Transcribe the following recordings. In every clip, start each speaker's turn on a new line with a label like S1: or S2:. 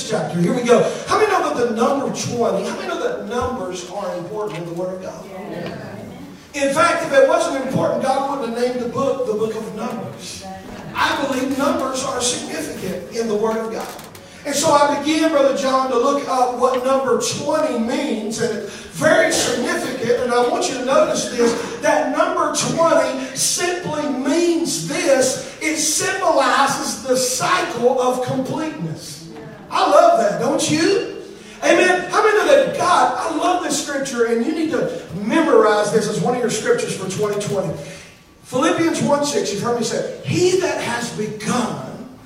S1: 26th chapter. Here we go. How many know that the number 20, how many know that numbers are important in the Word of God? In fact, if it wasn't important, God wouldn't have named the book the book of Numbers. I believe numbers are significant in the Word of God. And so I began, Brother John, to look up what number 20 means, and it's very significant. And I want you to notice this that number 20 simply means this it symbolizes the cycle of completeness. I love that, don't you? Amen. How many know that God, I love this scripture, and you need to memorize this as one of your scriptures for 2020. Philippians 1 6, you've heard me say, He that has begun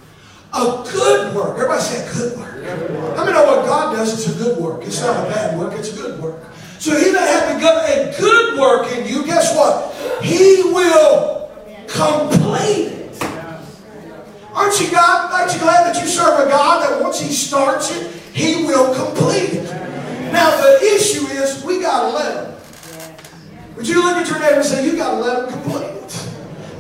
S1: a good work. Everybody say a good work. How many know what God does? It's a good work. It's not a bad work, it's a good work. So he that hath begun a good work in you, guess what? He will complete it. Aren't you God? Aren't you glad that you serve a God that once He starts it, He will complete it? Now the issue is we gotta let Him. Would you look at your neighbor and say, you gotta let Him complete it?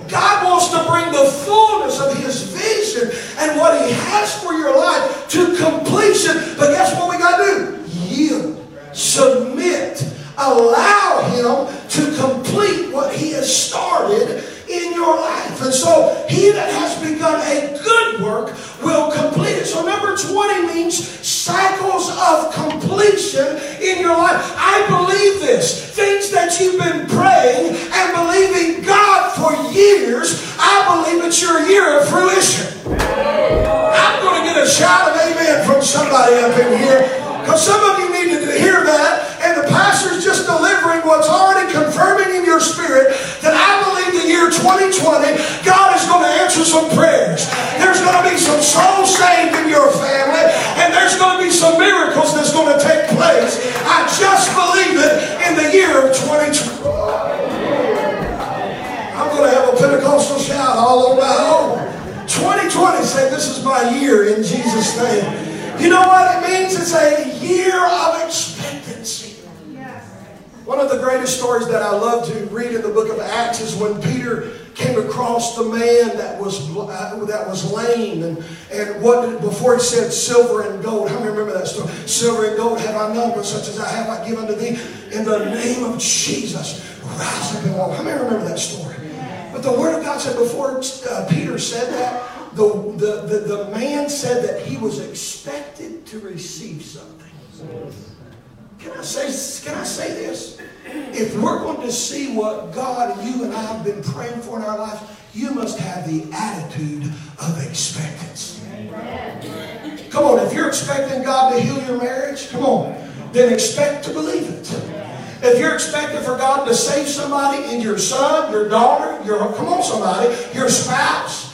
S1: God wants to bring the fullness of His vision and what He has for your life to completion. But guess what we got to do? Yield, submit, allow Him to complete what He has started in your life. And so he that has begun a good work will complete it. So number 20 means cycles of completion greatest stories that I love to read in the book of Acts is when Peter came across the man that was uh, that was lame and and what before he said silver and gold. How many remember that story? Silver and gold have I none, but such as I have I give unto thee. In the name of Jesus, rise up and walk. How many remember that story? But the Word of God said before uh, Peter said that, the, the, the, the man said that he was expected to receive something. Can I say, can I say this? If we're going to see what God, you and I have been praying for in our lives, you must have the attitude of expectancy. Come on, if you're expecting God to heal your marriage, come on, then expect to believe it. If you're expecting for God to save somebody in your son, your daughter, your come on somebody, your spouse,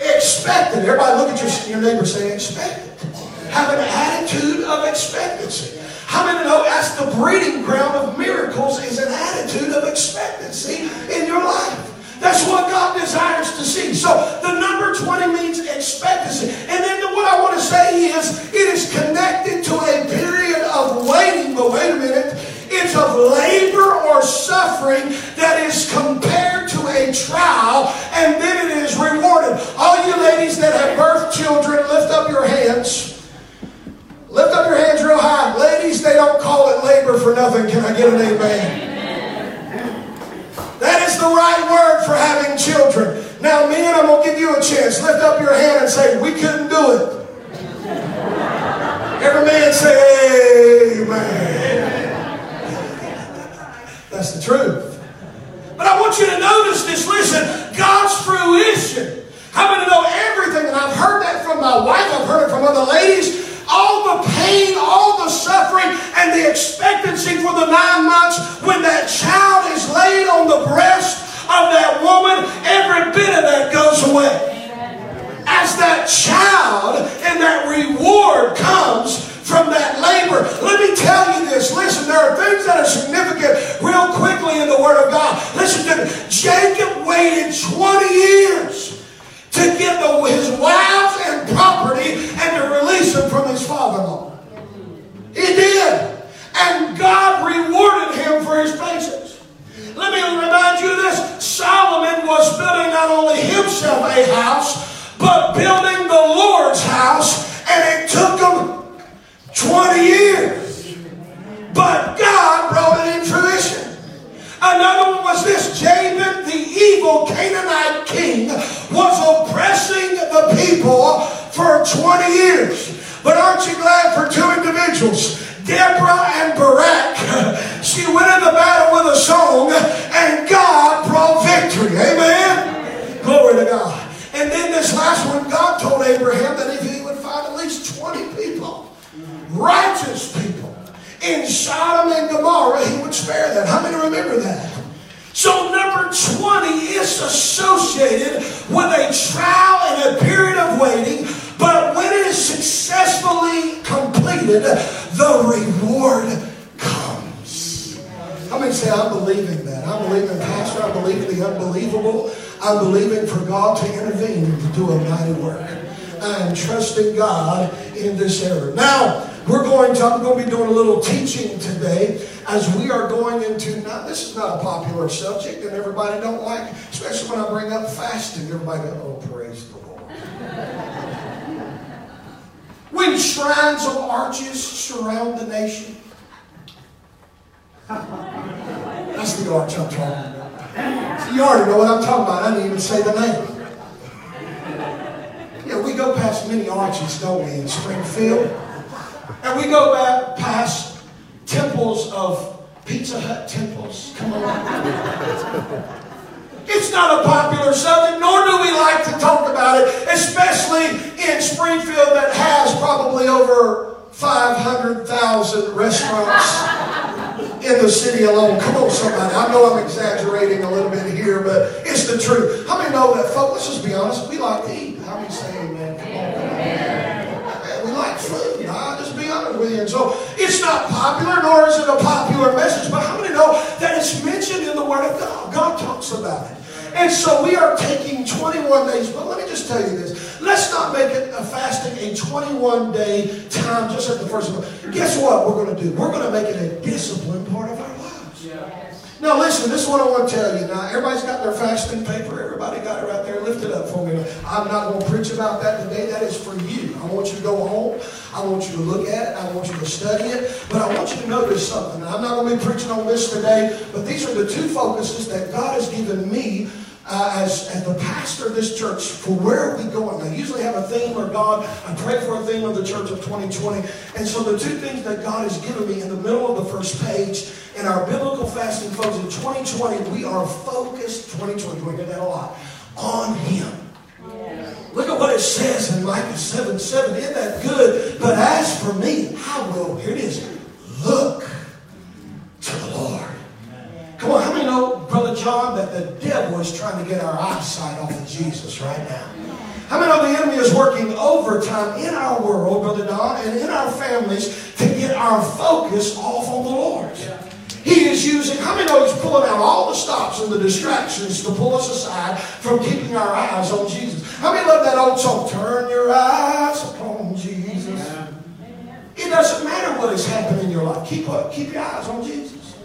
S1: expect it. Everybody look at your, your neighbor say expect it. Have an attitude of expectancy. How many know that's the breeding ground of miracles is an attitude of expectancy in your life? That's what God desires to see. So the number 20 means expectancy. And then what I want to say is it is connected to a period of waiting. But wait a minute. It's of labor or suffering that is compared to a trial and then it is rewarded. All you ladies that have birthed children, lift up your hands. Lift up your hands real high. Ladies, they don't call it labor for nothing. Can I get an amen? That is the right word for having children. Now, men, I'm going to give you a chance. Lift up your hand and say, We couldn't do it. Every man say, Amen. That's the truth. But I want you to notice this. Listen, God's fruition. How many know everything? And I've heard that from my wife, I've heard it from other ladies all the pain, all the suffering, and the expectancy for the nine months when that child is laid on the breast of that woman, every bit of that goes away. As that child and that reward comes from that labor. Let me tell you this. Listen, there are things that are significant real quickly in the Word of God. Listen go, oh, praise the Lord. when shrines of arches surround the nation. That's the arch I'm talking about. You already know what I'm talking about. I didn't even say the name. Yeah, we go past many arches, don't we, in Springfield? And we go back past temples of Pizza Hut temples. Come on. It's not a popular subject, nor do we like to talk about it, especially in Springfield that has probably over 500,000 restaurants in the city alone. Come on, somebody. I know I'm exaggerating a little bit here, but it's the truth. How many know that, folks? Let's just be honest. We like to eat. How many say amen? Come on, come on. We like food. With you. And so it's not popular, nor is it a popular message, but how many know that it's mentioned in the Word of God? God talks about it. And so we are taking 21 days. But let me just tell you this. Let's not make it a fasting a 21 day time just at the first of Guess what we're going to do? We're going to make it a disciplined part of our lives. Yeah. Now listen, this is what I want to tell you. Now everybody's got their fasting paper. Everybody got it right there. Lift it up for me. I'm not going to preach about that today. That is for you. I want you to go home. I want you to look at it. I want you to study it. But I want you to notice something. I'm not going to be preaching on this today, but these are the two focuses that God has given me uh, as, as the pastor of this church for where are we going. I usually have a theme or God, I pray for a theme of the church of 2020. And so the two things that God has given me in the middle of the first page in our biblical fasting folks in 2020, we are focused, 2020, we hear that a lot, on Him. Look at what it says in Micah 7 7. Isn't that good? But as for me, I will, here it is, look to the Lord. Come on, how many know, Brother John, that the devil is trying to get our eyesight off of Jesus right now? How many know the enemy is working overtime in our world, Brother Don, and in our families to get our focus off on the Lord? He is using, how many know he's pulling out all the stops and the distractions to pull us aside from keeping our eyes on Jesus? How many love that old song, Turn Your Eyes Upon Jesus? It doesn't matter what has happened in your life. Keep, up, keep your eyes on Jesus.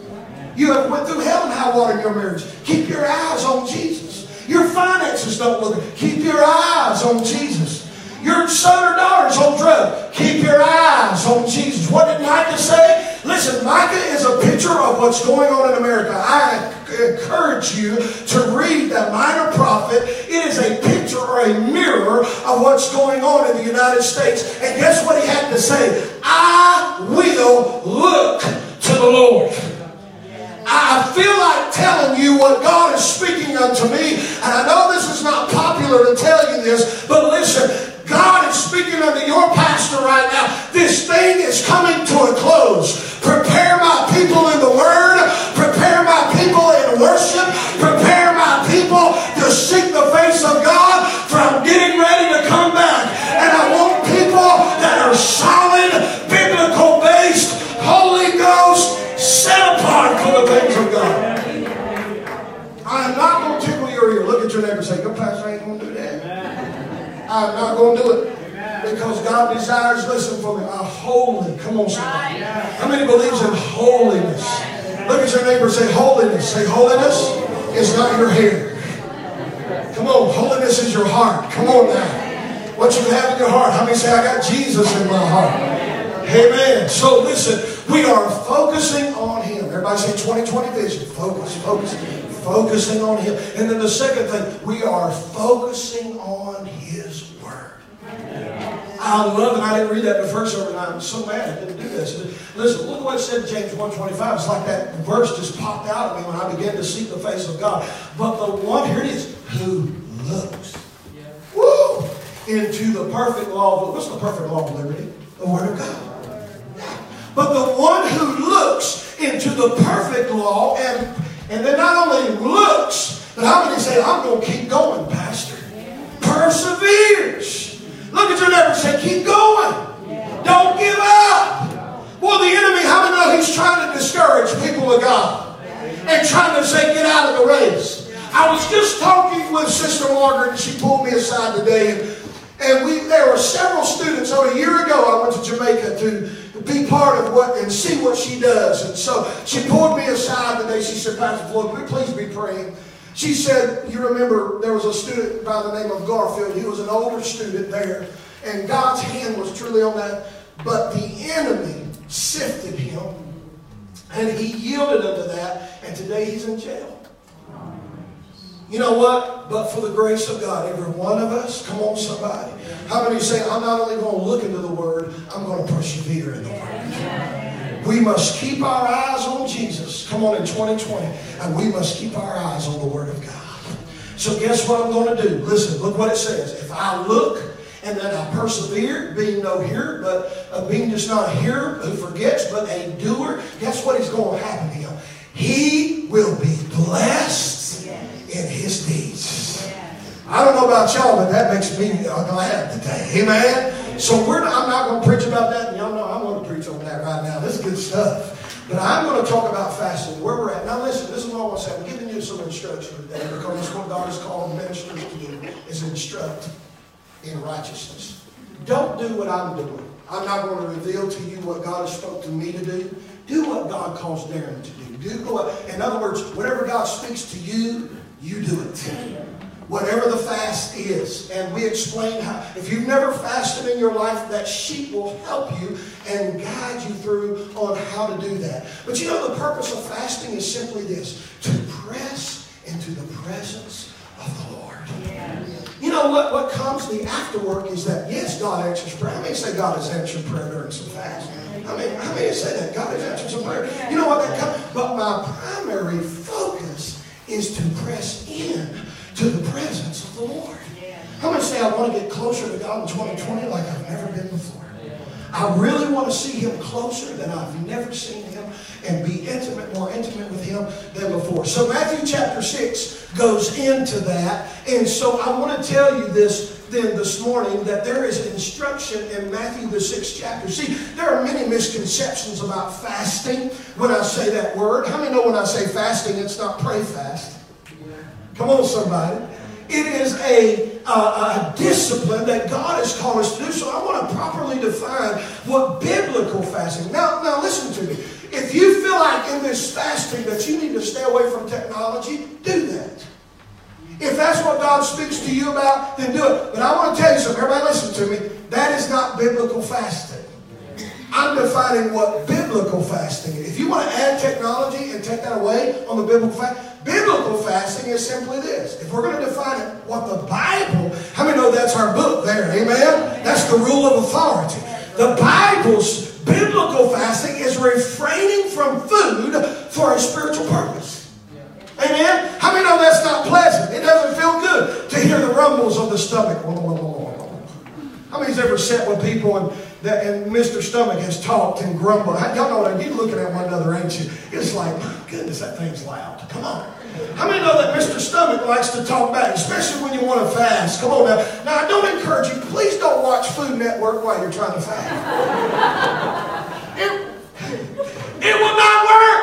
S1: You have went through hell and high water in your marriage. Keep your eyes on Jesus. Your finances don't look good. Keep your eyes on Jesus. Your son or daughter's on drugs. Keep your eyes on Jesus. What did Micah say? Listen, Micah is a picture of what's going on in America. I encourage you to read that minor prophet. It is a picture or a mirror of what's going on in the United States. And guess what he had to say? I will look to the Lord. I feel like telling you what God is speaking unto me. And I know this is not popular to tell you this, but listen, God is speaking unto your pastor right now. This thing is coming to a close. I'm not going to do it. Because God desires, listen for me, a holy. Come on, somebody. How many believes in holiness? Look at your neighbor say, Holiness. Say, Holiness is not your hair. Come on, holiness is your heart. Come on now. What you have in your heart. How many say, I got Jesus in my heart? Amen. So listen, we are focusing on Him. Everybody say 2020 vision. Focus, focus, focusing on Him. And then the second thing, we are focusing on His Word. I love it. I didn't read that in the first service. I'm so mad I didn't do this. Listen, look what it said in James 1.25. It's like that verse just popped out at me when I began to seek the face of God. But the one, here it is, who looks. Woo! Into the perfect law of, what's the perfect law of liberty? The Word of God. But the one who looks into the perfect law and, and then not only looks, but how many say, I'm going to keep going, Pastor? Perseveres Look at your neighbor say, keep going. Don't give up. Well, the enemy, how many know he's trying to discourage people of God and trying to say, get out of the race. I was just talking with Sister Margaret, and she pulled me aside today, and, and we there were several students. So a year ago, I went to Jamaica to be part of what and see what she does. And so she pulled me aside today. She said, Pastor Floyd, please be praying she said, You remember there was a student by the name of Garfield. He was an older student there, and God's hand was truly on that. But the enemy sifted him, and he yielded unto that, and today he's in jail. You know what? But for the grace of God, every one of us, come on, somebody. How many say, I'm not only going to look into the Word, I'm going to persevere in the Word? We must keep our eyes on Jesus. Come on in 2020. And we must keep our eyes on the Word of God. So guess what I'm going to do? Listen, look what it says. If I look and then I persevere, being no hearer, but uh, being just not a hearer who forgets, but a doer, guess what is going to happen to him? He will be blessed in his deeds. I don't know about y'all, but that makes me glad today. Amen. So we're not, I'm not going to preach about that, and y'all know I'm going to preach on that right now. This is good stuff. But I'm going to talk about fasting, where we're at. Now listen, this is what I want to say. I'm giving you some instruction today because that's what God has called ministers to do, is instruct in righteousness. Don't do what I'm doing. I'm not going to reveal to you what God has spoke to me to do. Do what God calls Darren to do. Do what, in other words, whatever God speaks to you, you do it whatever the fast is. And we explain how, if you've never fasted in your life, that sheet will help you and guide you through on how to do that. But you know, the purpose of fasting is simply this to press into the presence of the Lord. You know what, what comes the afterwork is that, yes, God answers prayer. How many say God has answered prayer during some fast? I mean, how many say that God has answered some prayer? You know what that comes? But my primary focus is to press in to the presence of the Lord. How many say I want to get closer to God in 2020 like I've never been before? I really want to see him closer than I've never seen him and be intimate, more intimate with him than before. So Matthew chapter 6 goes into that. And so I want to tell you this then this morning that there is instruction in Matthew the sixth chapter. See, there are many misconceptions about fasting when I say that word. How many know when I say fasting, it's not pray fast? Come on, somebody. It is a, a, discipline that God has called us to do. So I want to properly define what biblical fasting. Now, now listen to me. If you feel like in this fasting that you need to stay away from technology, do that. If that's what God speaks to you about, then do it. But I want to tell you something. Everybody listen to me. That is not biblical fasting. I'm defining what biblical fasting is. If you want to add technology and take that away on the biblical fast, biblical fasting is simply this. If we're going to define it, what the Bible, how many know that's our book there? Amen? That's the rule of authority. The Bible's biblical fasting is refraining from food for a spiritual purpose. Amen? How many know that's not pleasant? It doesn't feel good to hear the rumbles of the stomach. How many's ever sat with people and and Mr. Stomach has talked and grumbled. Y'all know what you're looking at one another, ain't you? It's like, my goodness, that thing's loud. Come on. How many know that Mr. Stomach likes to talk back, especially when you want to fast? Come on now. Now, I don't encourage you. Please don't watch Food Network while you're trying to fast. it, it will not work.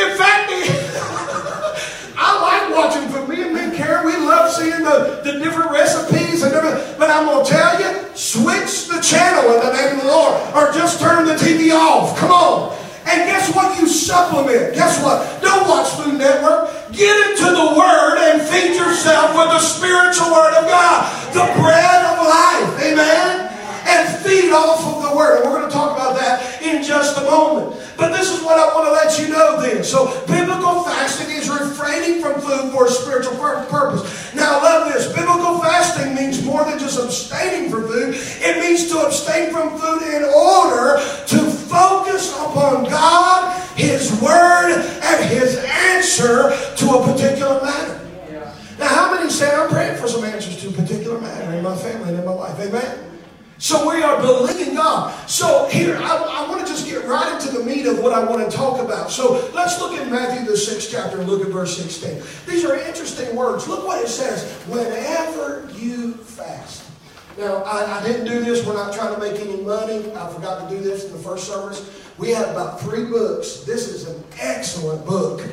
S1: In fact, I like watching for me and me, Karen. We love seeing the, the different recipes and everything. But I'm to tell you, switch the channel in the name of the Lord or just turn the TV off. Come on. And guess what? You supplement. Guess what? Don't watch Food Network. Get into the Word and feed yourself with the spiritual Word of God, the bread of life. Amen? And feed off of the Word. And we're going to talk about that in just a moment. But this is what I want to let you know then. So, biblical fasting is refraining from food for a spiritual purpose. Now, I love this. Biblical fasting means more than just abstaining from food. It means to abstain from food in order to focus upon God, His Word, and His answer to a particular matter. Now, how many say I'm praying for some answers to a particular matter in my family and in my life? Amen? So we are believing God. So here, I, I, want to just get right into the meat of what I want to talk about. So let's look at Matthew the sixth chapter and look at verse 16. These are interesting words. Look what it says. Whenever you fast. Now, I, I didn't do this. We're not trying to make any money. I forgot to do this in the first service. We have about three books. This is an excellent book.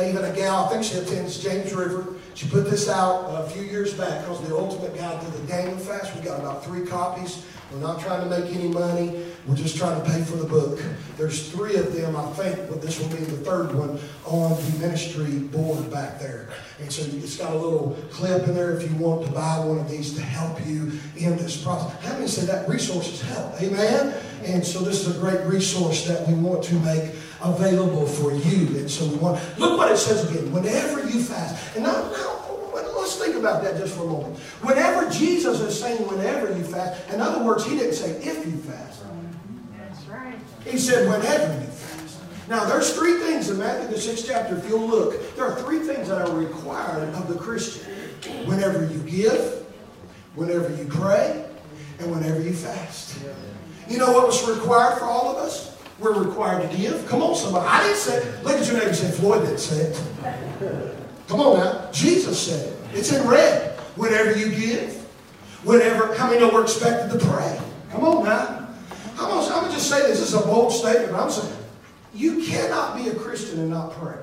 S1: Even a gal, I think she attends James River. She put this out a few years back. Was the ultimate guide to the Daniel fast. We got about three copies. We're not trying to make any money. We're just trying to pay for the book. There's three of them, I think, but this will be the third one on the ministry board back there. And so it's got a little clip in there if you want to buy one of these to help you in this process. Many say that resources help? Amen? And so this is a great resource that we want to make available for you. And so we want, look what it says again. Whenever you fast. And now, now let's think about that just for a moment. Whenever Jesus is saying whenever you fast, in other words, he didn't say if you fast.
S2: That's right.
S1: He said whenever you fast. Now, there's three things in Matthew the sixth chapter, if you'll look, there are three things that are required of the Christian. Whenever you give, whenever you pray, and whenever you fast. You know what was required for all of us? We're required to give. Come on, somebody. I didn't say it. Look at your neighbor and say, Floyd didn't say it. Come on now. Jesus said it. It's in red. Whenever you give, whenever, how many know we're expected to pray? Come on now. I'm gonna, just say this. This is a bold statement, I'm saying you cannot be a Christian and not pray.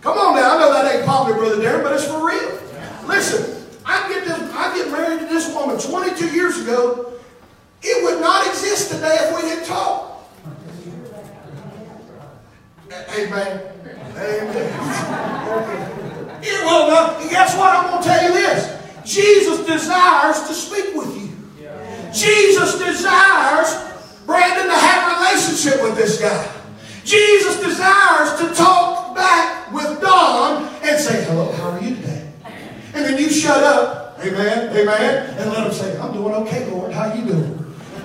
S1: Come on now. I know that ain't popular, Brother Darren, but it's for real. Listen, I get this, I get married to this woman 22 years ago. It would not exist today if we didn't talk. Amen. Amen. It will not. Guess what? I'm going to tell you this. Jesus desires to speak with you. Jesus desires Brandon to have a relationship with this guy. Jesus desires to talk back with Don and say, hello, how are you today? And then you shut up, amen, amen, and let him say, I'm doing okay, Lord. How you doing?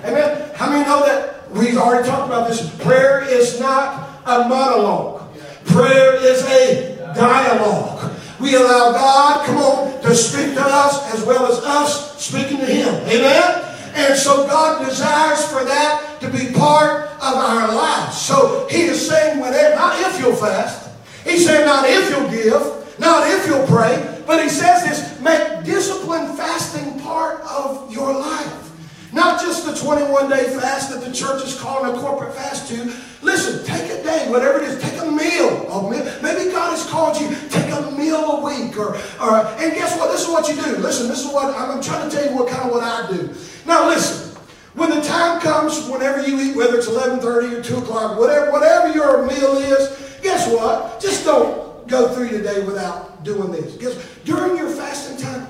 S1: Amen. How many know that we've already talked about this? Prayer is not a monologue. Prayer is a dialogue. We allow God, come on, to speak to us as well as us speaking to Him. Amen? And so God desires for that to be part of our lives. So He is saying, whenever, not if you'll fast. He's saying, not if you'll give, not if you'll pray, but He says this make disciplined fasting part of your life. Not just the 21 day fast that the church is calling a corporate fast to. Listen, take a day, whatever it is, take a meal. Oh, maybe God has called you, take a meal a week. Or, or, and guess what? This is what you do. Listen, this is what I'm trying to tell you what kind of what I do. Now listen, when the time comes, whenever you eat, whether it's 11.30 or 2 o'clock, whatever, whatever your meal is, guess what? Just don't go through your day without doing this. Guess, during your fasting time,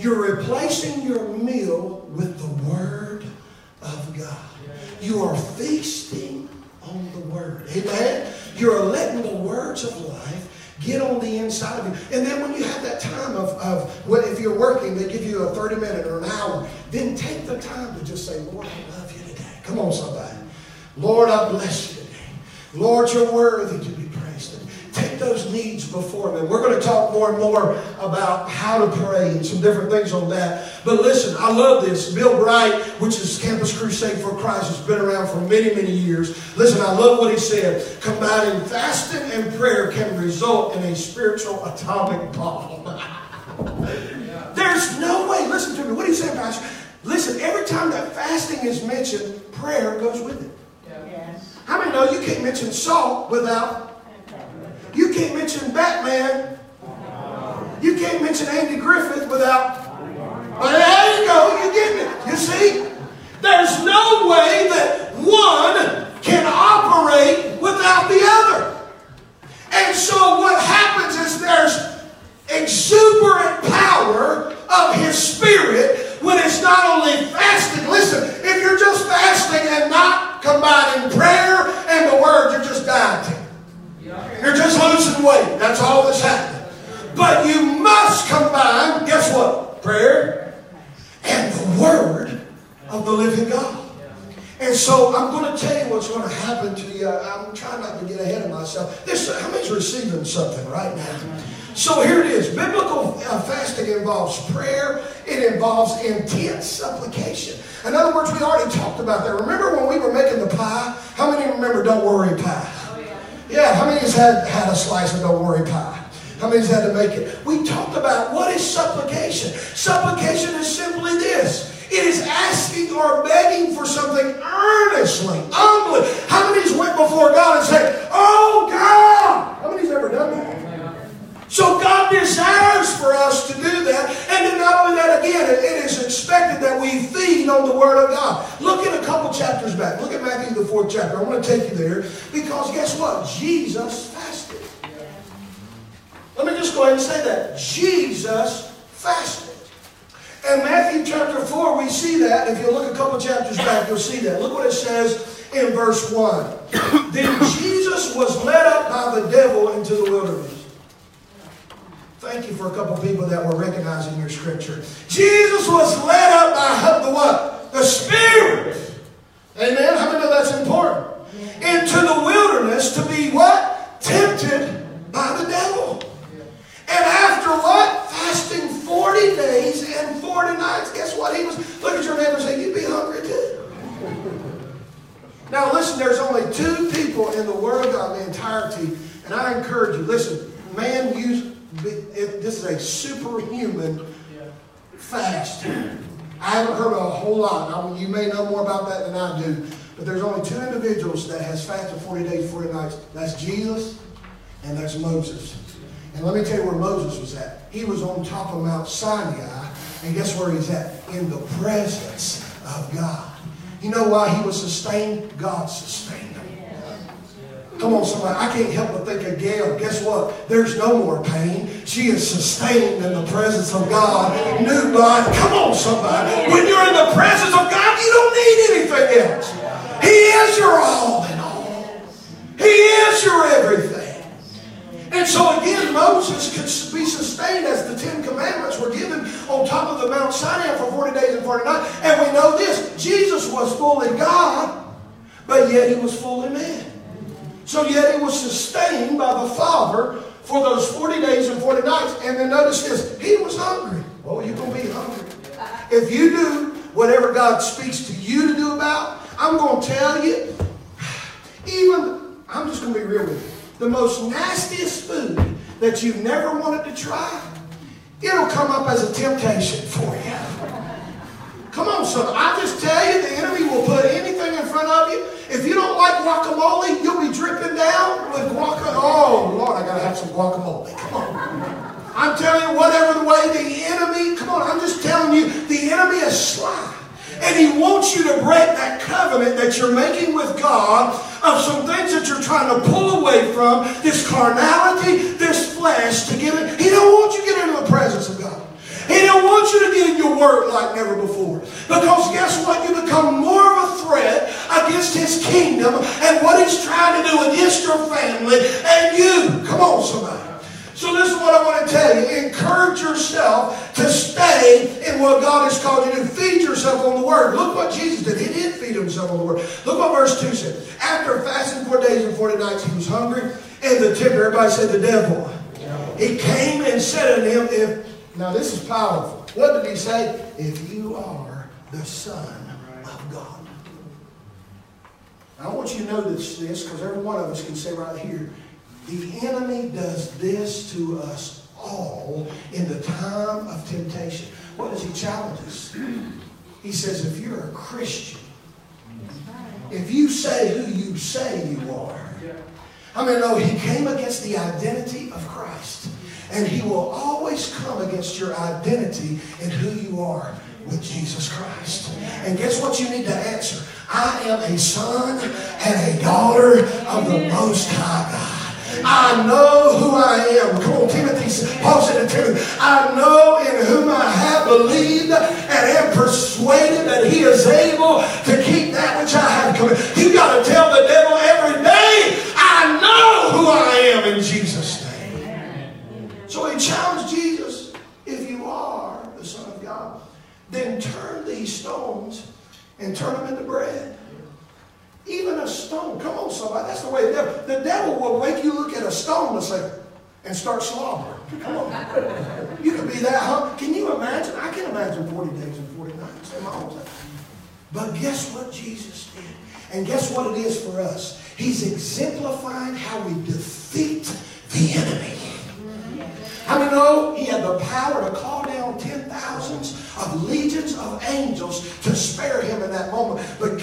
S1: You're replacing your meal with the Word of God. You are feasting on the Word. Amen? You're letting the words of life get on the inside of you. And then when you have that time of, of if you're working, they give you a 30 minute or an hour, then take the time to just say, Lord, I love you today. Come on, somebody. Lord, I bless you today. Lord, you're worthy to be take those needs before Him. We're going to talk more and more about how to pray and some different things on that. But listen, I love this. Bill Bright, which is Campus Crusade for Christ, has been around for many, many years. Listen, I love what he said. Combining fasting and prayer can result in a spiritual atomic bomb. There's no way. Listen to me. What do you saying, Pastor? Listen, every time that fasting is mentioned, prayer goes with it. Yes. How many know you can't mention salt without you can't mention Batman. You can't mention Andy Griffith without. But there you go. You get me. You see? There's no way that one can operate without the other. And so what happens is there's exuberant power of his spirit when it's not only fasting. Listen, if you're just fasting and not combining prayer and That's all that's happening. But you must combine, guess what? Prayer and the word of the living God. And so I'm going to tell you what's going to happen to you. I'm trying not to get ahead of myself. This, how many's receiving something right now? So here it is. Biblical uh, fasting involves prayer. It involves intense supplication. In other words, we already talked about that. Remember when we were making the pie? How many remember don't worry pie? Yeah, how many has had, had a slice of Don't Worry Pie? How many many's had to make it? We talked about what is supplication. Supplication is simply this. It is asking or begging for something earnestly, humbly. How many's went before God and said, Oh God? How many's ever done that? So God desires for us to do that. And then not only that, again, it is expected that we feed on the Word of God. Look at a couple chapters back. Look at Matthew, the fourth chapter. I want to take you there because guess what? Jesus fasted. Let me just go ahead and say that. Jesus fasted. In Matthew chapter 4, we see that. If you look a couple chapters back, you'll see that. Look what it says in verse 1. then Jesus was led up by the devil into the wilderness. Thank you for a couple people that were recognizing your scripture. Jesus was led up by the what? The Spirit. Amen. How many know that's important? Into the wilderness to be what? Tempted by the devil. And after what? Fasting 40 days and 40 nights. Guess what? He was, look at your neighbor and say, you'd be hungry too. Now listen, there's only two people in the Word of God, the entirety, and I encourage you, listen, man use this is a superhuman fast. I haven't heard a whole lot. I mean, you may know more about that than I do. But there's only two individuals that has fasted 40 days, 40 nights. That's Jesus and that's Moses. And let me tell you where Moses was at. He was on top of Mount Sinai. And guess where he's at? In the presence of God. You know why he was sustained? God sustained him. Come on, somebody. I can't help but think of Gail. Guess what? There's no more pain. She is sustained in the presence of God. New blood. Come on, somebody. When you're in the presence of God, you don't need anything else. He is your all in all. He is your everything. And so again, Moses could be sustained as the Ten Commandments were given on top of the Mount Sinai for 40 days and 40 nights. And we know this Jesus was fully God, but yet he was fully man. So yet he was sustained by the Father for those 40 days and 40 nights. And then notice this, he was hungry. Oh, you're going to be hungry. If you do whatever God speaks to you to do about, I'm going to tell you, even, I'm just going to be real with you, the most nastiest food that you've never wanted to try, it'll come up as a temptation for you. Come on, son. I just tell you, the enemy will put in front of you. If you don't like guacamole, you'll be dripping down with guacamole. Oh, Lord, I got to have some guacamole. Come on. I'm telling you, whatever the way the enemy, come on, I'm just telling you, the enemy is sly. And he wants you to break that covenant that you're making with God of some things that you're trying to pull away from, this carnality, this flesh, to get it. He don't want you to get into the presence of God. He don't want you to get in your word like never before. Because guess what? You become more of a threat against his kingdom and what he's trying to do against your family and you. Come on, somebody. So this is what I want to tell you. Encourage yourself to stay in what God has called you to. Feed yourself on the Word. Look what Jesus did. He did feed himself on the Word. Look what verse 2 said. After fasting four days and 40 nights, he was hungry. And the tempter, everybody said the devil. He came and said unto him, if now, this is powerful. What did he say? If you are the Son of God. Now, I want you to know this because every one of us can say right here the enemy does this to us all in the time of temptation. What does he challenge us? He says, if you're a Christian, if you say who you say you are, I mean, no, he came against the identity of Christ. And he will always come against your identity and who you are with Jesus Christ. And guess what you need to answer? I am a son and a daughter of the Most High God. I know who I am. Come on, Timothy, Paul said to Timothy, I know in whom I have believed and am persuaded that he is able to keep that which I have committed. You got to tell the devil every day, I know who I am in Jesus'. So he challenged Jesus, if you are the Son of God, then turn these stones and turn them into bread. Even a stone. Come on, somebody. That's the way the devil, the devil will make you look at a stone and say, and start slobbering. Come on. You can be that, huh? Can you imagine? I can imagine 40 days and 40 nights in my own time. But guess what Jesus did? And guess what it is for us? He's exemplifying how we defeat the enemy. How many know he had the power to call down ten thousands of legions of angels to spare him in that moment? But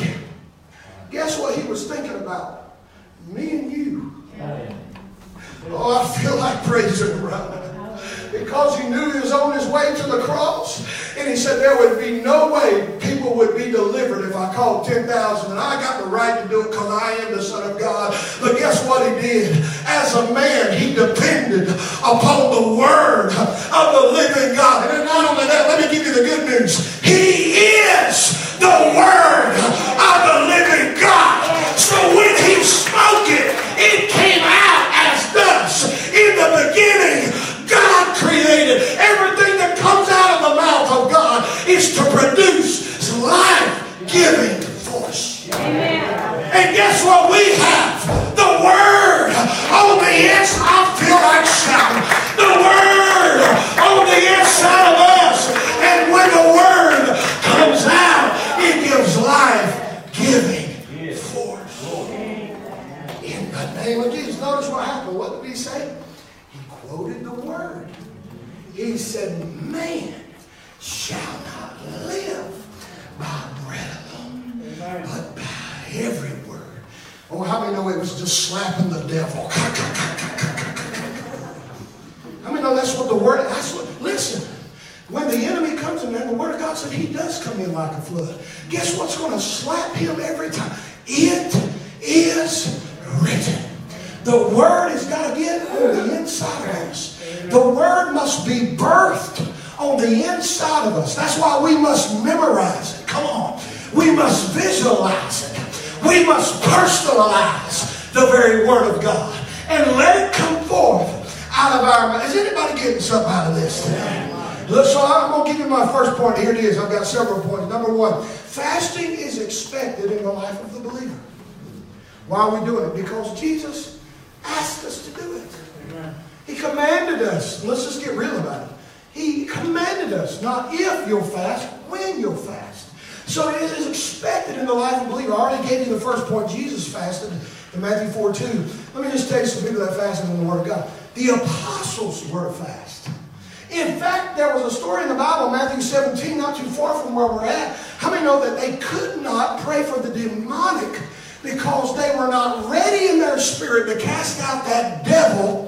S1: guess what he was thinking about? Me and you. Oh, I feel like praising him right now because he knew he was on his way to the cross. And he said there would be no way people would be delivered if I called 10,000. And I got the right to do it because I am the Son of God. But guess what he did? As a man, he depended upon the word of the living God. And not only that, let me give you the good news. He is the word inside. I feel like shouting. The Word on the inside of us. And when the Word comes out, it gives life-giving force. In the name of Jesus. Notice what happened. What did he say? He quoted the word. He said, Man shall not live by bread alone, but by every word. Oh, how many know it was just slapping the devil? How many know that's what the word, that's what, listen. When the enemy comes in there, the word of God said he does come in like a flood. Guess what's going to slap him every time? It is written. The word has got to get on the inside of us. The word must be birthed on the inside of us. That's why we must memorize it. Come on. We must visualize it. We must personalize the very word of God and let it come forth out of our mind. Is anybody getting something out of this today? So I'm going to give you my first point. Here it is. I've got several points. Number one, fasting is expected in the life of the believer. Why are we doing it? Because Jesus asked us to do it. Amen. He commanded us. Let's just get real about it. He commanded us, not if you'll fast, when you'll fast. So it is expected in the life of a believer. I already gave you the first point. Jesus fasted in Matthew 4 2. Let me just tell you some people that fasted in the Word of God. The apostles were fast. In fact, there was a story in the Bible, Matthew 17, not too far from where we're at. How many know that they could not pray for the demonic because they were not ready in their spirit to cast out that devil.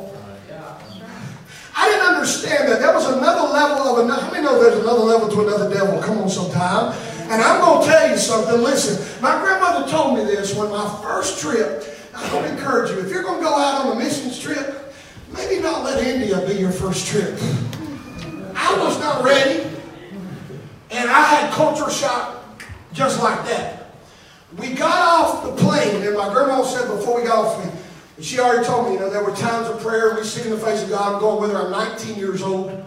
S1: I didn't understand that. There was another level of another. How many know there's another level to another devil? Come on, sometime. And I'm going to tell you something. Listen, my grandmother told me this when my first trip. I would encourage you, if you're going to go out on a missions trip, maybe not let India be your first trip. I was not ready. And I had culture shock just like that. We got off the plane, and my grandma said before we got off, she already told me, you know, there were times of prayer, we seek in the face of God. I'm going with her. I'm 19 years old.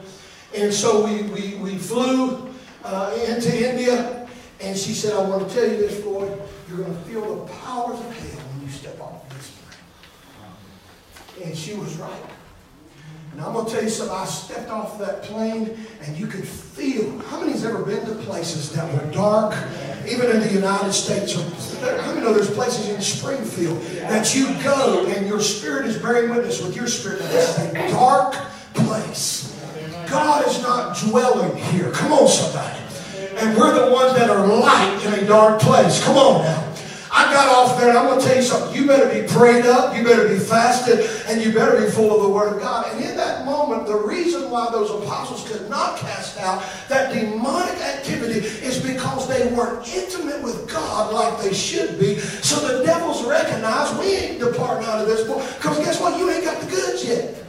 S1: And so we, we, we flew uh, into India, and she said, I want to tell you this, Floyd. You're going to feel the powers of hell when you step off this plane. And she was right. And I'm going to tell you something. I stepped off that plane and you could feel. How many's ever been to places that were dark? Even in the United States. How many know there's places in Springfield that you go and your spirit is bearing witness with your spirit is a dark place. God is not dwelling here. Come on, somebody. And we're the ones that are light in a dark place. Come on now. I got off there and I'm going to tell you something. You better be prayed up, you better be fasted, and you better be full of the Word of God. And in that moment, the reason why those apostles could not cast out that demonic activity is because they weren't intimate with God like they should be. So the devils recognize we ain't departing out of this book. Because guess what? You ain't got the goods yet.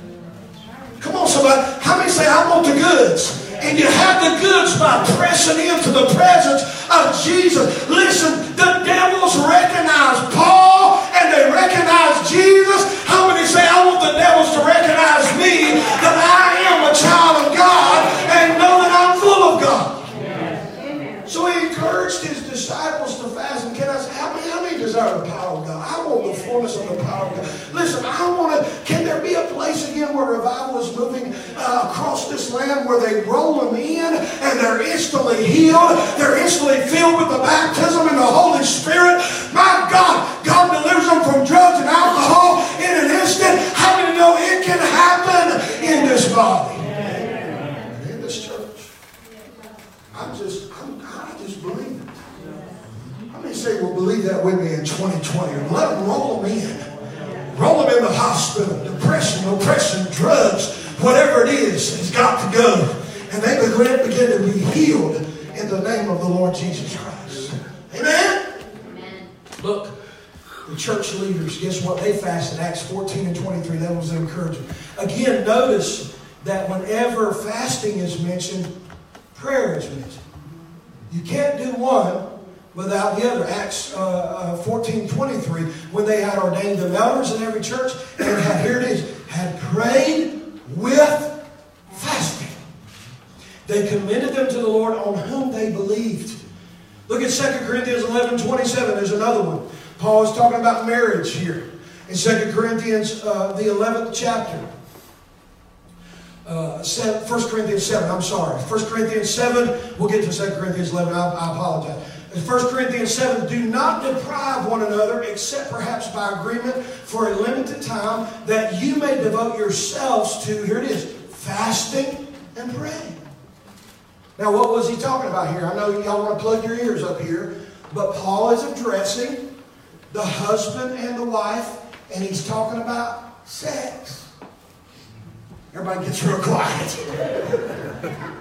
S1: Come on, somebody. How many say, I want the goods? And you have the goods by pressing into the presence of Jesus. Listen, the devils recognize Paul and they recognize Jesus. How many say, I want the devils to recognize me, that I am a child of God and know that I'm full of God? Desire the power of God. I want the fullness of the power of God. Listen, I want to, can there be a place again where revival is moving uh, across this land where they roll them in and they're instantly healed? They're instantly filled with the baptism and the Holy Spirit. My God, God delivers them from drugs and alcohol in an instant. How many know it can happen in this body? In this church. I'm just, I'm, I just believe it. Many say will believe that with me in 2020? Let them roll them in. Roll them in the hospital. Depression, oppression, drugs, whatever it is, has got to go. And they begin, begin to be healed in the name of the Lord Jesus Christ. Amen? Amen. Look, the church leaders, guess what? They fasted. Acts 14 and 23. That was encouraging. Again, notice that whenever fasting is mentioned, prayer is mentioned. You can't do one without the other. Acts uh, uh, 14 23, when they had ordained the elders in every church, and had, here it is, had prayed with fasting. They commended them to the Lord on whom they believed. Look at 2 Corinthians 11 27. There's another one. Paul is talking about marriage here in 2 Corinthians, uh, the 11th chapter. Uh, 1 Corinthians 7, I'm sorry. 1 Corinthians 7, we'll get to 2 Corinthians 11, I, I apologize. 1 Corinthians 7, do not deprive one another, except perhaps by agreement for a limited time, that you may devote yourselves to, here it is, fasting and praying. Now, what was he talking about here? I know y'all want to plug your ears up here, but Paul is addressing the husband and the wife, and he's talking about sex. Everybody gets real quiet.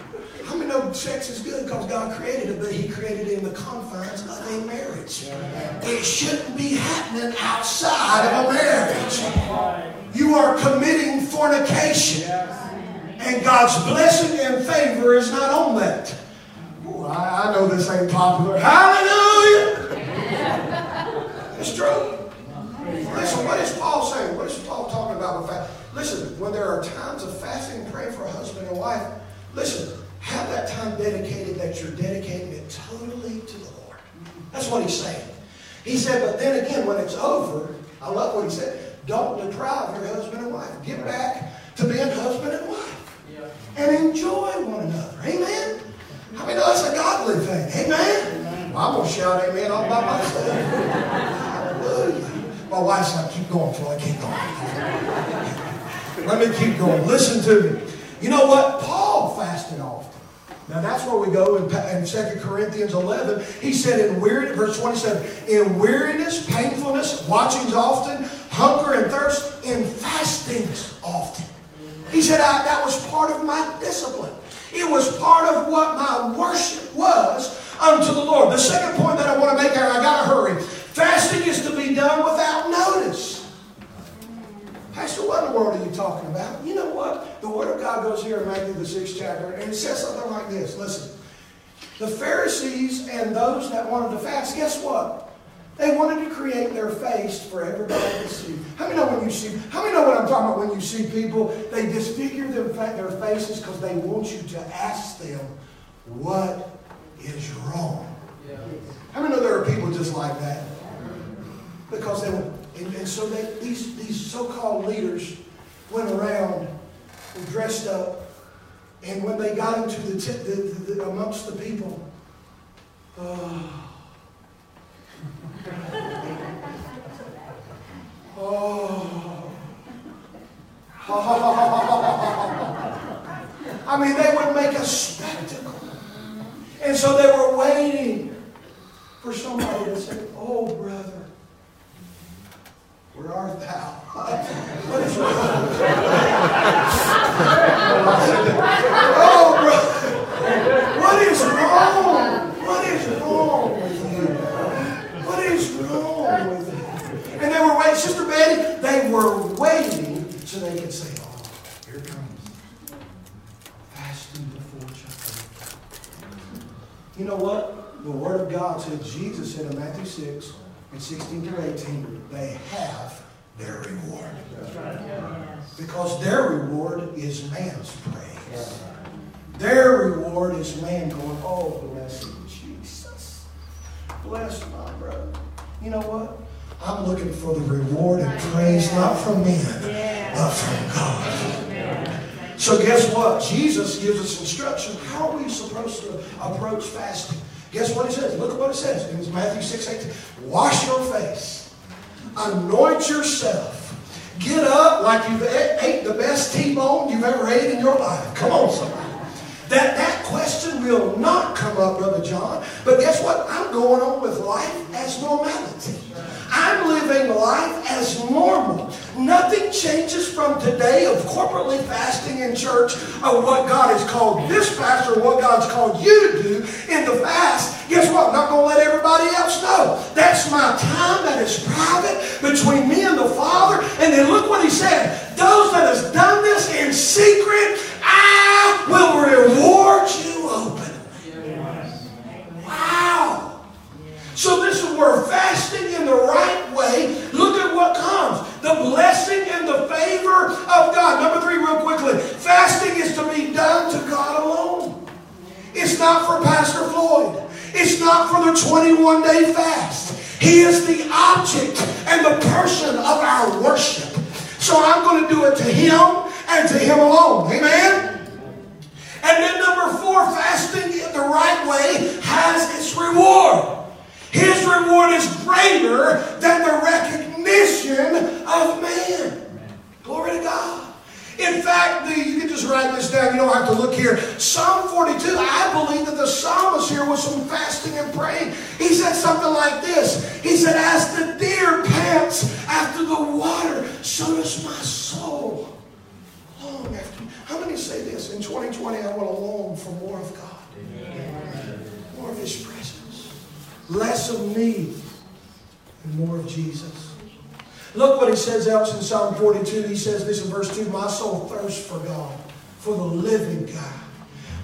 S1: How many know sex is good because God created it, but He created it in the confines of a marriage? It shouldn't be happening outside of a marriage. You are committing fornication. And God's blessing and favor is not on that. Ooh, I, I know this ain't popular. Hallelujah! It's true. Listen, what is Paul saying? What is Paul talking about? Listen, when there are times of fasting praying for a husband and wife, listen, dedicated that you're dedicating it totally to the Lord. That's what he's saying. He said, but then again, when it's over, I love what he said, don't deprive your husband and wife. Get back to being husband and wife. And enjoy one another. Amen? I mean, that's a godly thing. Amen? Well, I'm going to shout amen all by myself. My wife's like, keep going, Troy, keep going. Let me keep going. Listen to me. You know what? Paul fasted often. Now that's where we go in, in 2 Corinthians 11. He said in weariness, verse 27, in weariness, painfulness, watchings often, hunger and thirst, in fastings often. He said that was part of my discipline. It was part of what my worship was unto the Lord. The second point that I want to make I got to hurry. Fasting is to be done without notice. Pastor, what in the world are you talking about? You know what? The Word of God goes here in Matthew, the sixth chapter, and it says something like this. Listen. The Pharisees and those that wanted to fast, guess what? They wanted to create their face for everybody to see. How many know when you see? How many know what I'm talking about when you see people? They disfigure their, their faces because they want you to ask them what is wrong. Yeah. How many know there are people just like that? because they and, and so they, these, these so-called leaders went around and dressed up, and when they got into the, t- the, the, the amongst the people, oh, oh, I mean, they would make a spectacle. And so they were waiting for somebody to say, Oh, brother, where art thou? what is wrong? oh, brother. What is wrong? What is wrong? What is wrong? And they were waiting, Sister Betty, they were waiting so they could say, oh, here comes fasting before church. You know what? The Word of God said, Jesus said in Matthew 6, and 16 through 18, they have their reward. Because their reward is man's praise. Their reward is man going, oh, bless you, Jesus. Bless my brother. You know what? I'm looking for the reward and praise not from men, but from God. So guess what? Jesus gives us instruction. How are we supposed to approach fasting? Guess what he says? Look at what it says It was Matthew 6, 18. Wash your face. Anoint yourself. Get up like you've ate the best T-bone you've ever ate in your life. Come on, somebody. That, that question will not come up, Brother John. But guess what? I'm going on with life as normality. I'm living life as normal. Nothing changes from today of corporately fasting in church of what God has called this pastor, what God's called you to do in the fast. Guess what? I'm not going to let everybody else know. That's my time that is private between me and the Father. And then look what he said. Those that has done this in secret, I will reward you openly. Wow. So this is where fasting in the right way, look at what comes. The blessing and the favor of God. Number three, real quickly. Fasting is to be done to God alone. It's not for Pastor Floyd. It's not for the 21 day fast. He is the object and the person of our worship. So I'm going to do it to Him and to Him alone. Amen? And then number four, fasting in the right way has its reward. His reward is greater than the recognition of man. Glory to God. In fact, the, you can just write this down. You don't have to look here. Psalm 42, I believe that the psalmist here was some fasting and praying. He said something like this. He said, As the deer pants after the water, so does my soul long after. How many say this? In 2020, I want to long for more of God, more of His presence less of me and more of Jesus. Look what he says else in Psalm 42. He says this in verse 2 My soul thirsts for God, for the living God.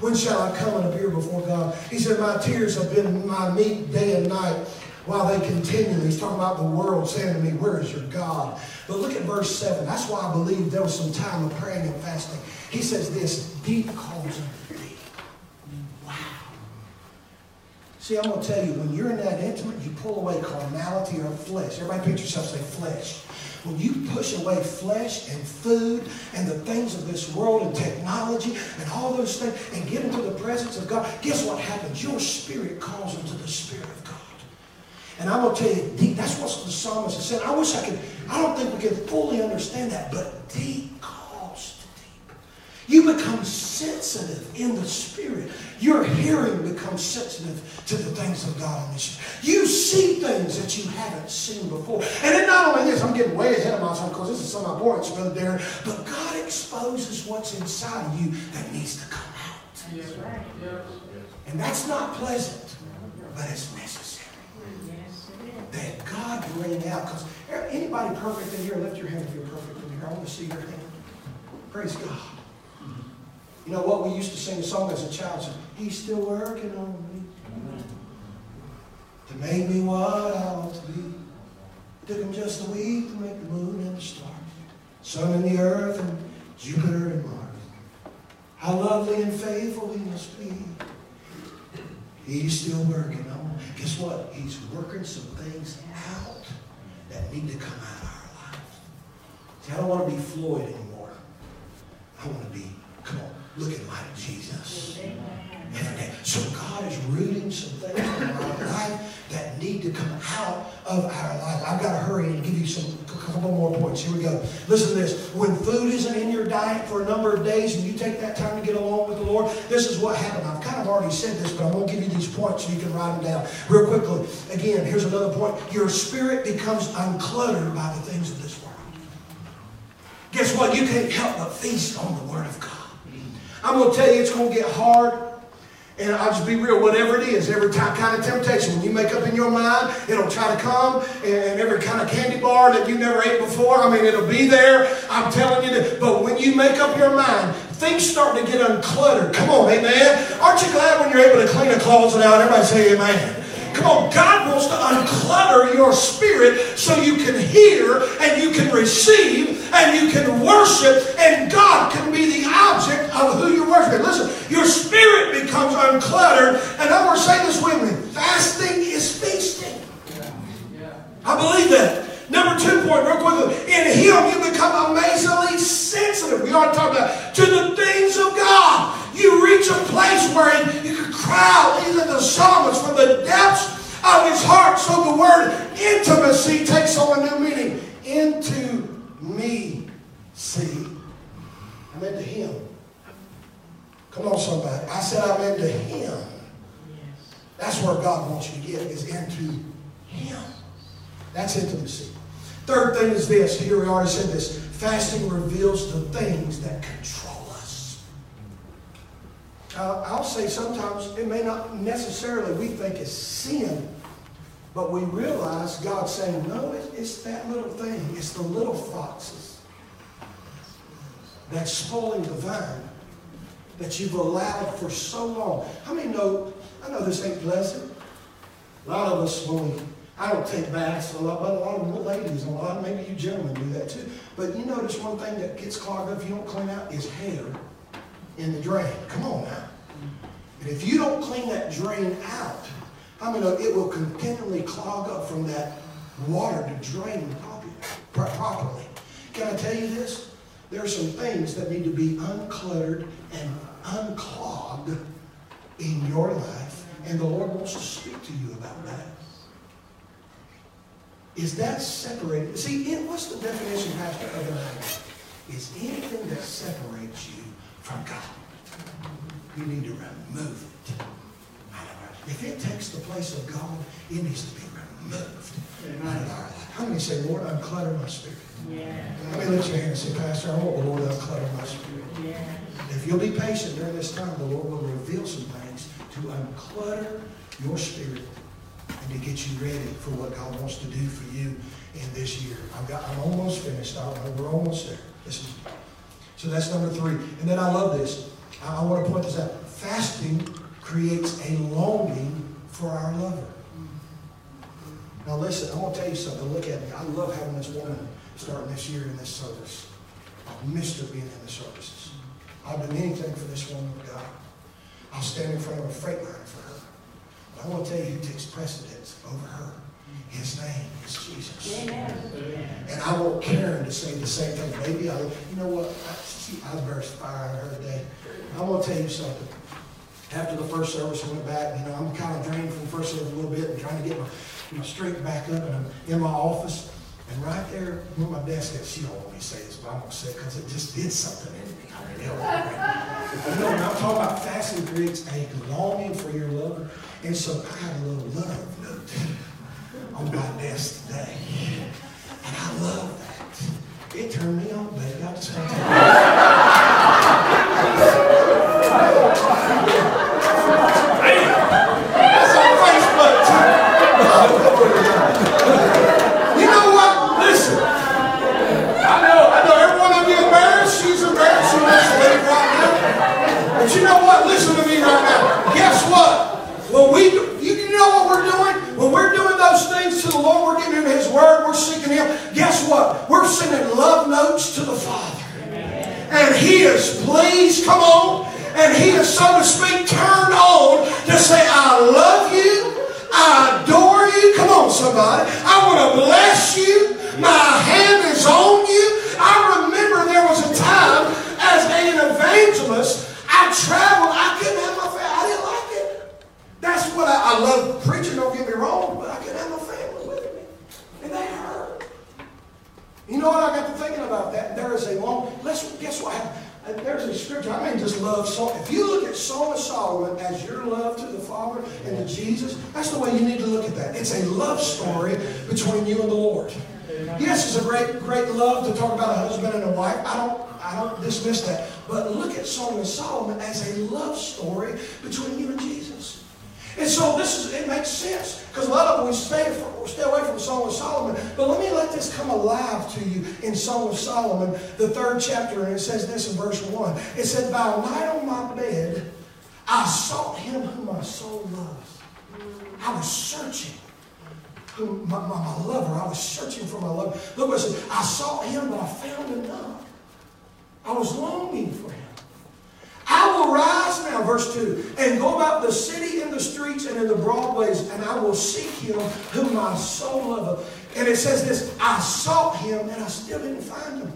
S1: When shall I come and appear before God? He said, My tears have been my meat day and night while they continue. He's talking about the world saying to me, Where is your God? But look at verse 7. That's why I believe there was some time of praying and fasting. He says this deep calls See, I'm going to tell you, when you're in that intimate, you pull away carnality or flesh. Everybody picture yourself say flesh. When you push away flesh and food and the things of this world and technology and all those things and get into the presence of God, guess what happens? Your spirit calls into the spirit of God. And I'm going to tell you, deep, that's what the psalmist said. I wish I could, I don't think we can fully understand that, but deep. You become sensitive in the spirit. Your hearing becomes sensitive to the things of God on this. You see things that you haven't seen before. And then not only this, I'm getting way ahead of myself because this is some of my points, Brother Darren, but God exposes what's inside of you that needs to come out. Yes, right. Yes. And that's not pleasant, but it's necessary. That God bring out, because anybody perfect in here, lift your hand if you're perfect in here. I want to see your hand. Praise God. You know what? We used to sing a song as a child. Said, He's still working on me to make me what I want to be. It took him just a week to make the moon and the stars, sun and the earth and Jupiter and Mars. How lovely and faithful he must be. He's still working on. Guess what? He's working some things out that need to come out of our lives. See, I don't want to be Floyd anymore. I want to be, on, looking like Jesus. So God is rooting some things in our life that need to come out of our life. I've got to hurry and give you some couple more points. Here we go. Listen to this. When food isn't in your diet for a number of days and you take that time to get along with the Lord, this is what happened. I've kind of already said this, but I'm going to give you these points so you can write them down real quickly. Again, here's another point. Your spirit becomes uncluttered by the things of this world. Guess what? You can't help but feast on the Word of God. I'm going to tell you it's going to get hard. And I'll just be real, whatever it is, every kind of temptation, when you make up in your mind, it'll try to come, and every kind of candy bar that you never ate before, I mean, it'll be there. I'm telling you that. But when you make up your mind, things start to get uncluttered. Come on, amen. Aren't you glad when you're able to clean a closet out? Everybody say amen. Come on, God wants to unclutter your spirit so you can hear and you can receive and you can worship, and God can be the object of who you're worshiping. Listen, your spirit becomes uncluttered, and So the word intimacy takes on a new meaning. Into me, see. I'm into Him. Come on, somebody. I said I'm into Him. That's where God wants you to get, is into Him. That's intimacy. Third thing is this. Here we already said this. Fasting reveals the things that control us. Uh, I'll say sometimes it may not necessarily we think is sin, but we realize God's saying, no, it's that little thing. It's the little foxes that's spoiling the vine that you've allowed for so long. How many know, I know this ain't pleasant. A lot of us, when we, I don't take baths a lot, but a lot of ladies, a lot, maybe you gentlemen do that too. But you notice one thing that gets clogged up if you don't clean out is hair in the drain. Come on now. And if you don't clean that drain out, I mean, it will continually clog up from that water to drain properly. Can I tell you this? There are some things that need to be uncluttered and unclogged in your life, and the Lord wants to speak to you about that. Is that separated? See, it, what's the definition, Pastor, of an idol? Is anything that separates you from God. You need to remove it. If it takes the place of God, it needs to be removed out of our life. How many say, Lord, unclutter my spirit? Yeah. Let me lift your hand and say, Pastor, I want the Lord to unclutter my spirit. Yeah. If you'll be patient during this time, the Lord will reveal some things to unclutter your spirit and to get you ready for what God wants to do for you in this year. I've got, I'm almost finished. I, we're almost there. This is, so that's number three. And then I love this. I, I want to point this out. Fasting creates a longing for our lover. Now listen, I want to tell you something. Look at me. I love having this woman starting this year in this service. I've missed her being in the services. I'll do anything for this woman of God. I'll stand in front of a freight line for her. But I want to tell you who takes precedence over her. His name is Jesus. Amen. And I want Karen to say the same thing. Maybe I, you know what? I, see, I burst fire on her today. I want to tell you something. After the first service, I went back. You know, I'm kind of drained from the first service a little bit and trying to get my, my strength back up. And I'm in my office. And right there where my desk is, she don't want me to say this, but I'm going to say it because it just did something in me. I mean, you know, when I'm talking about fasting creates a longing for your lover. And so I had a little love note on my desk today. Of Solomon, the third chapter. And it says this in verse 1. It said, By night on my bed, I sought him whom my soul loves. I was searching. Whom, my, my, my lover, I was searching for my lover. Look what it says. I sought him, but I found him not. I was longing for him. I will rise now, verse 2, and go about the city in the streets and in the broadways, and I will seek him whom my soul loveth. And it says this I sought him and I still didn't find him.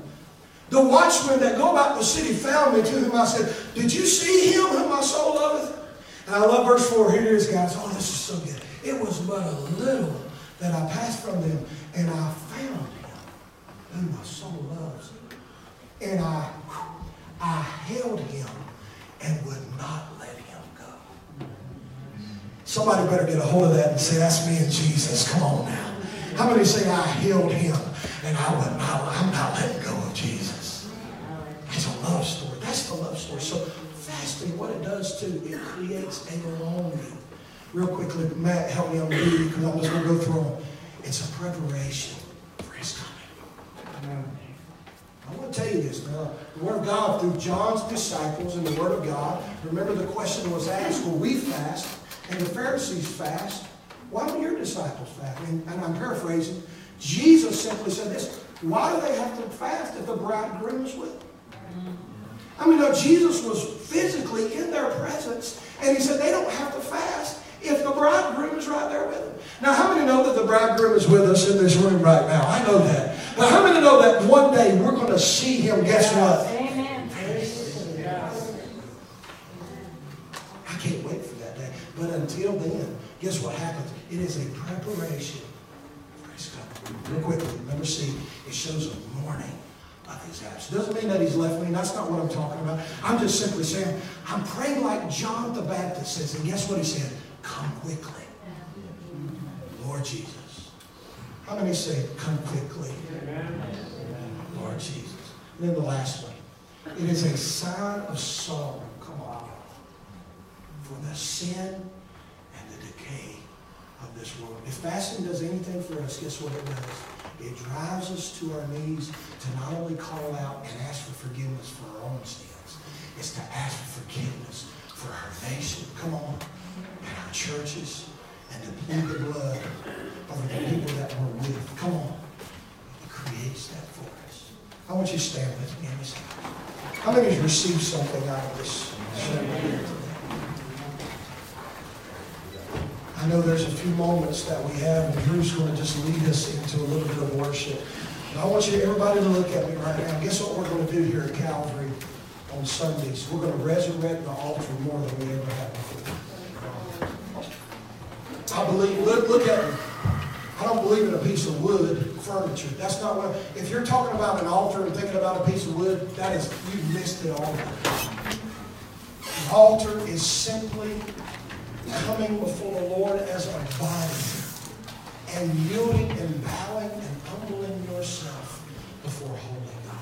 S1: The watchmen that go about the city found me to whom I said, Did you see him whom my soul loveth? And I love verse 4. Here it is, guys. Oh, this is so good. It was but a little that I passed from them, and I found him whom my soul loves. And I, I held him and would not let him go. Somebody better get a hold of that and say, That's me and Jesus. Come on now. How many say, I held him and I would not, I'm not letting go of Jesus? It's a love story. That's the love story. So fasting, what it does too, it creates a longing. Real quickly, Matt, help me on the because I'm just going to go through them. It's a preparation for his coming. I want to tell you this now. The Word of God, through John's disciples and the Word of God, remember the question was asked, will we fast? And the Pharisees fast. Why don't your disciples fast? And, and I'm paraphrasing. Jesus simply said this. Why do they have to fast if the bridegroom is with them? I mean, no, Jesus was physically in their presence, and he said they don't have to fast if the bridegroom is right there with them. Now, how many know that the bridegroom is with us in this room right now? I know that. But how many know that one day we're going to see him? Guess what?
S2: Amen.
S1: I can't wait for that day. But until then, guess what happens? It is a preparation Praise God. Real quickly, number C, it shows a mourning of his absence. Doesn't mean that he's left me. That's not what I'm talking about. I'm just simply saying, I'm praying like John the Baptist says. And guess what he said? Come quickly. Lord Jesus. How many say, come quickly? Lord Jesus. And then the last one. It is a sign of sorrow. Come on. For the sin of this world. If fasting does anything for us, guess what it does? It drives us to our knees to not only call out and ask for forgiveness for our own sins, it's to ask for forgiveness for our nation. Come on. And our churches. And to the blood of the people that we're with. Come on. It creates that for us. I want you to stand with me. How many has received something out of this sermon I know there's a few moments that we have, and Drew's going to just lead us into a little bit of worship. And I want you, everybody, to look at me right now. Guess what we're going to do here at Calvary on Sundays? We're going to resurrect the altar more than we ever have before. I believe, look, look at me. I don't believe in a piece of wood furniture. That's not what, if you're talking about an altar and thinking about a piece of wood, that is, you've missed it all. An altar is simply coming before the Lord as a body and yielding and bowing and humbling yourself before holy God.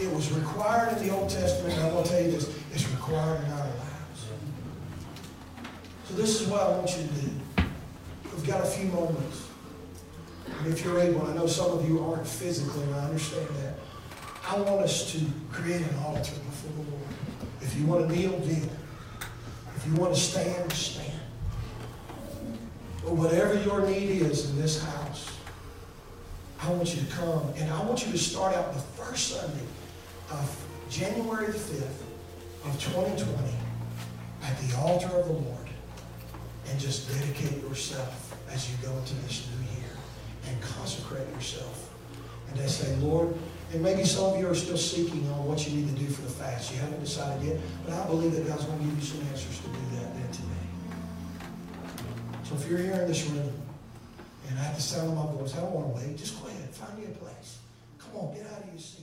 S1: It was required in the Old Testament, and I'm going to tell you this, it's required in our lives. So this is what I want you to do. We've got a few moments. And if you're able, I know some of you aren't physically, and I understand that. I want us to create an altar before the Lord. If you want to kneel, kneel. If you want to stand, stand. But whatever your need is in this house, I want you to come. And I want you to start out the first Sunday of January the 5th of 2020 at the altar of the Lord and just dedicate yourself as you go into this new year and consecrate yourself. And I say, Lord, and maybe some of you are still seeking on what you need to do for the fast. You haven't decided yet, but I believe that God's going to give you some answers to do that then today. So if you're here in this room and I have to sound my voice, I don't want to wait. Just go ahead, find me a place. Come on, get out of seat.